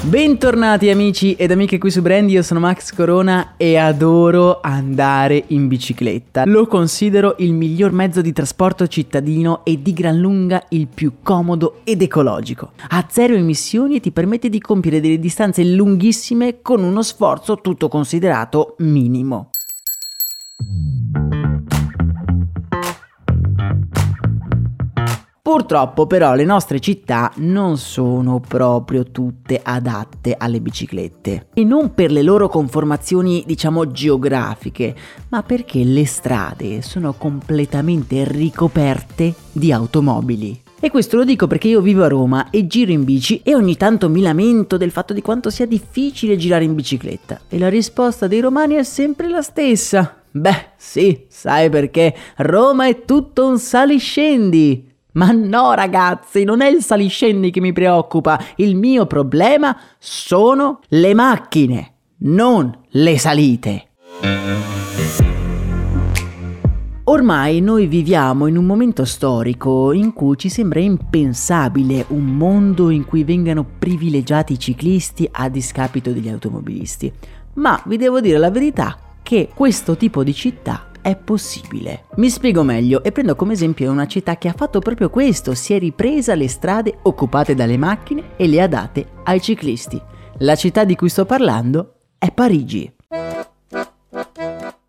Bentornati amici ed amiche qui su Brandy, io sono Max Corona e adoro andare in bicicletta. Lo considero il miglior mezzo di trasporto cittadino e di gran lunga il più comodo ed ecologico. Ha zero emissioni e ti permette di compiere delle distanze lunghissime con uno sforzo tutto considerato minimo. Purtroppo però le nostre città non sono proprio tutte adatte alle biciclette e non per le loro conformazioni diciamo geografiche, ma perché le strade sono completamente ricoperte di automobili. E questo lo dico perché io vivo a Roma e giro in bici e ogni tanto mi lamento del fatto di quanto sia difficile girare in bicicletta. E la risposta dei romani è sempre la stessa. Beh, sì, sai perché Roma è tutto un saliscendi. Ma no ragazzi, non è il saliscendi che mi preoccupa, il mio problema sono le macchine, non le salite. Ormai noi viviamo in un momento storico in cui ci sembra impensabile un mondo in cui vengano privilegiati i ciclisti a discapito degli automobilisti. Ma vi devo dire la verità che questo tipo di città è possibile. Mi spiego meglio e prendo come esempio una città che ha fatto proprio questo, si è ripresa le strade occupate dalle macchine e le ha date ai ciclisti. La città di cui sto parlando è Parigi.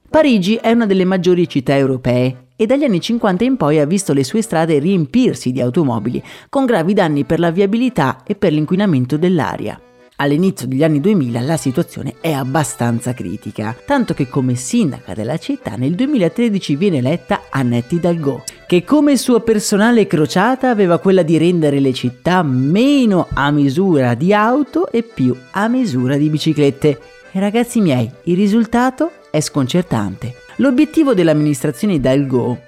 Parigi è una delle maggiori città europee e dagli anni 50 in poi ha visto le sue strade riempirsi di automobili, con gravi danni per la viabilità e per l'inquinamento dell'aria. All'inizio degli anni 2000 la situazione è abbastanza critica, tanto che come sindaca della città nel 2013 viene eletta Annette Hidalgo, che come sua personale crociata aveva quella di rendere le città meno a misura di auto e più a misura di biciclette. E ragazzi miei, il risultato è sconcertante. L'obiettivo dell'amministrazione Hidalgo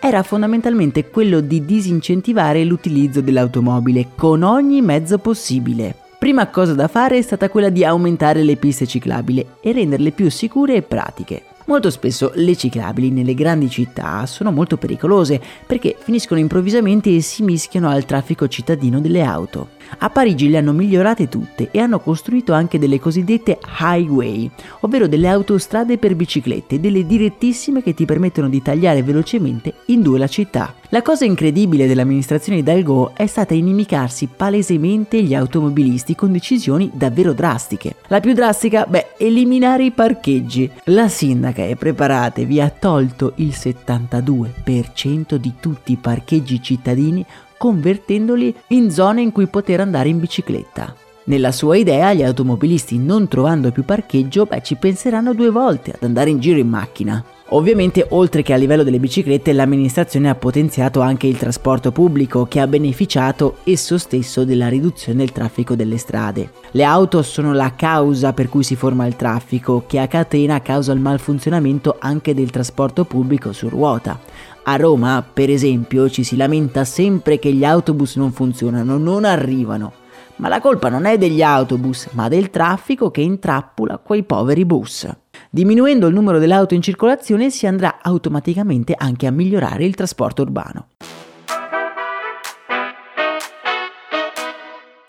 era fondamentalmente quello di disincentivare l'utilizzo dell'automobile con ogni mezzo possibile. Prima cosa da fare è stata quella di aumentare le piste ciclabili e renderle più sicure e pratiche. Molto spesso le ciclabili nelle grandi città sono molto pericolose perché finiscono improvvisamente e si mischiano al traffico cittadino delle auto. A Parigi le hanno migliorate tutte e hanno costruito anche delle cosiddette highway, ovvero delle autostrade per biciclette, delle direttissime che ti permettono di tagliare velocemente in due la città. La cosa incredibile dell'amministrazione Hidalgo è stata inimicarsi palesemente gli automobilisti con decisioni davvero drastiche. La più drastica, beh, eliminare i parcheggi. La sindaca, e preparatevi, ha tolto il 72% di tutti i parcheggi cittadini convertendoli in zone in cui poter andare in bicicletta. Nella sua idea, gli automobilisti non trovando più parcheggio, beh, ci penseranno due volte ad andare in giro in macchina. Ovviamente, oltre che a livello delle biciclette, l'amministrazione ha potenziato anche il trasporto pubblico, che ha beneficiato esso stesso della riduzione del traffico delle strade. Le auto sono la causa per cui si forma il traffico, che a catena causa il malfunzionamento anche del trasporto pubblico su ruota. A Roma, per esempio, ci si lamenta sempre che gli autobus non funzionano, non arrivano. Ma la colpa non è degli autobus, ma del traffico che intrappola quei poveri bus. Diminuendo il numero delle auto in circolazione si andrà automaticamente anche a migliorare il trasporto urbano.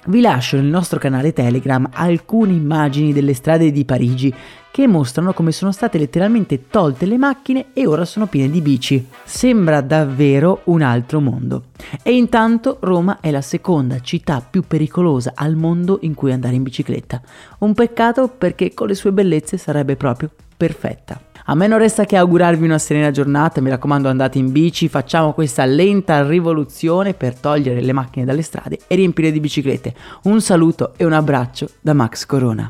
Vi lascio nel nostro canale Telegram alcune immagini delle strade di Parigi che mostrano come sono state letteralmente tolte le macchine e ora sono piene di bici. Sembra davvero un altro mondo. E intanto Roma è la seconda città più pericolosa al mondo in cui andare in bicicletta. Un peccato perché con le sue bellezze sarebbe proprio perfetta. A me non resta che augurarvi una serena giornata, mi raccomando andate in bici, facciamo questa lenta rivoluzione per togliere le macchine dalle strade e riempire di biciclette. Un saluto e un abbraccio da Max Corona.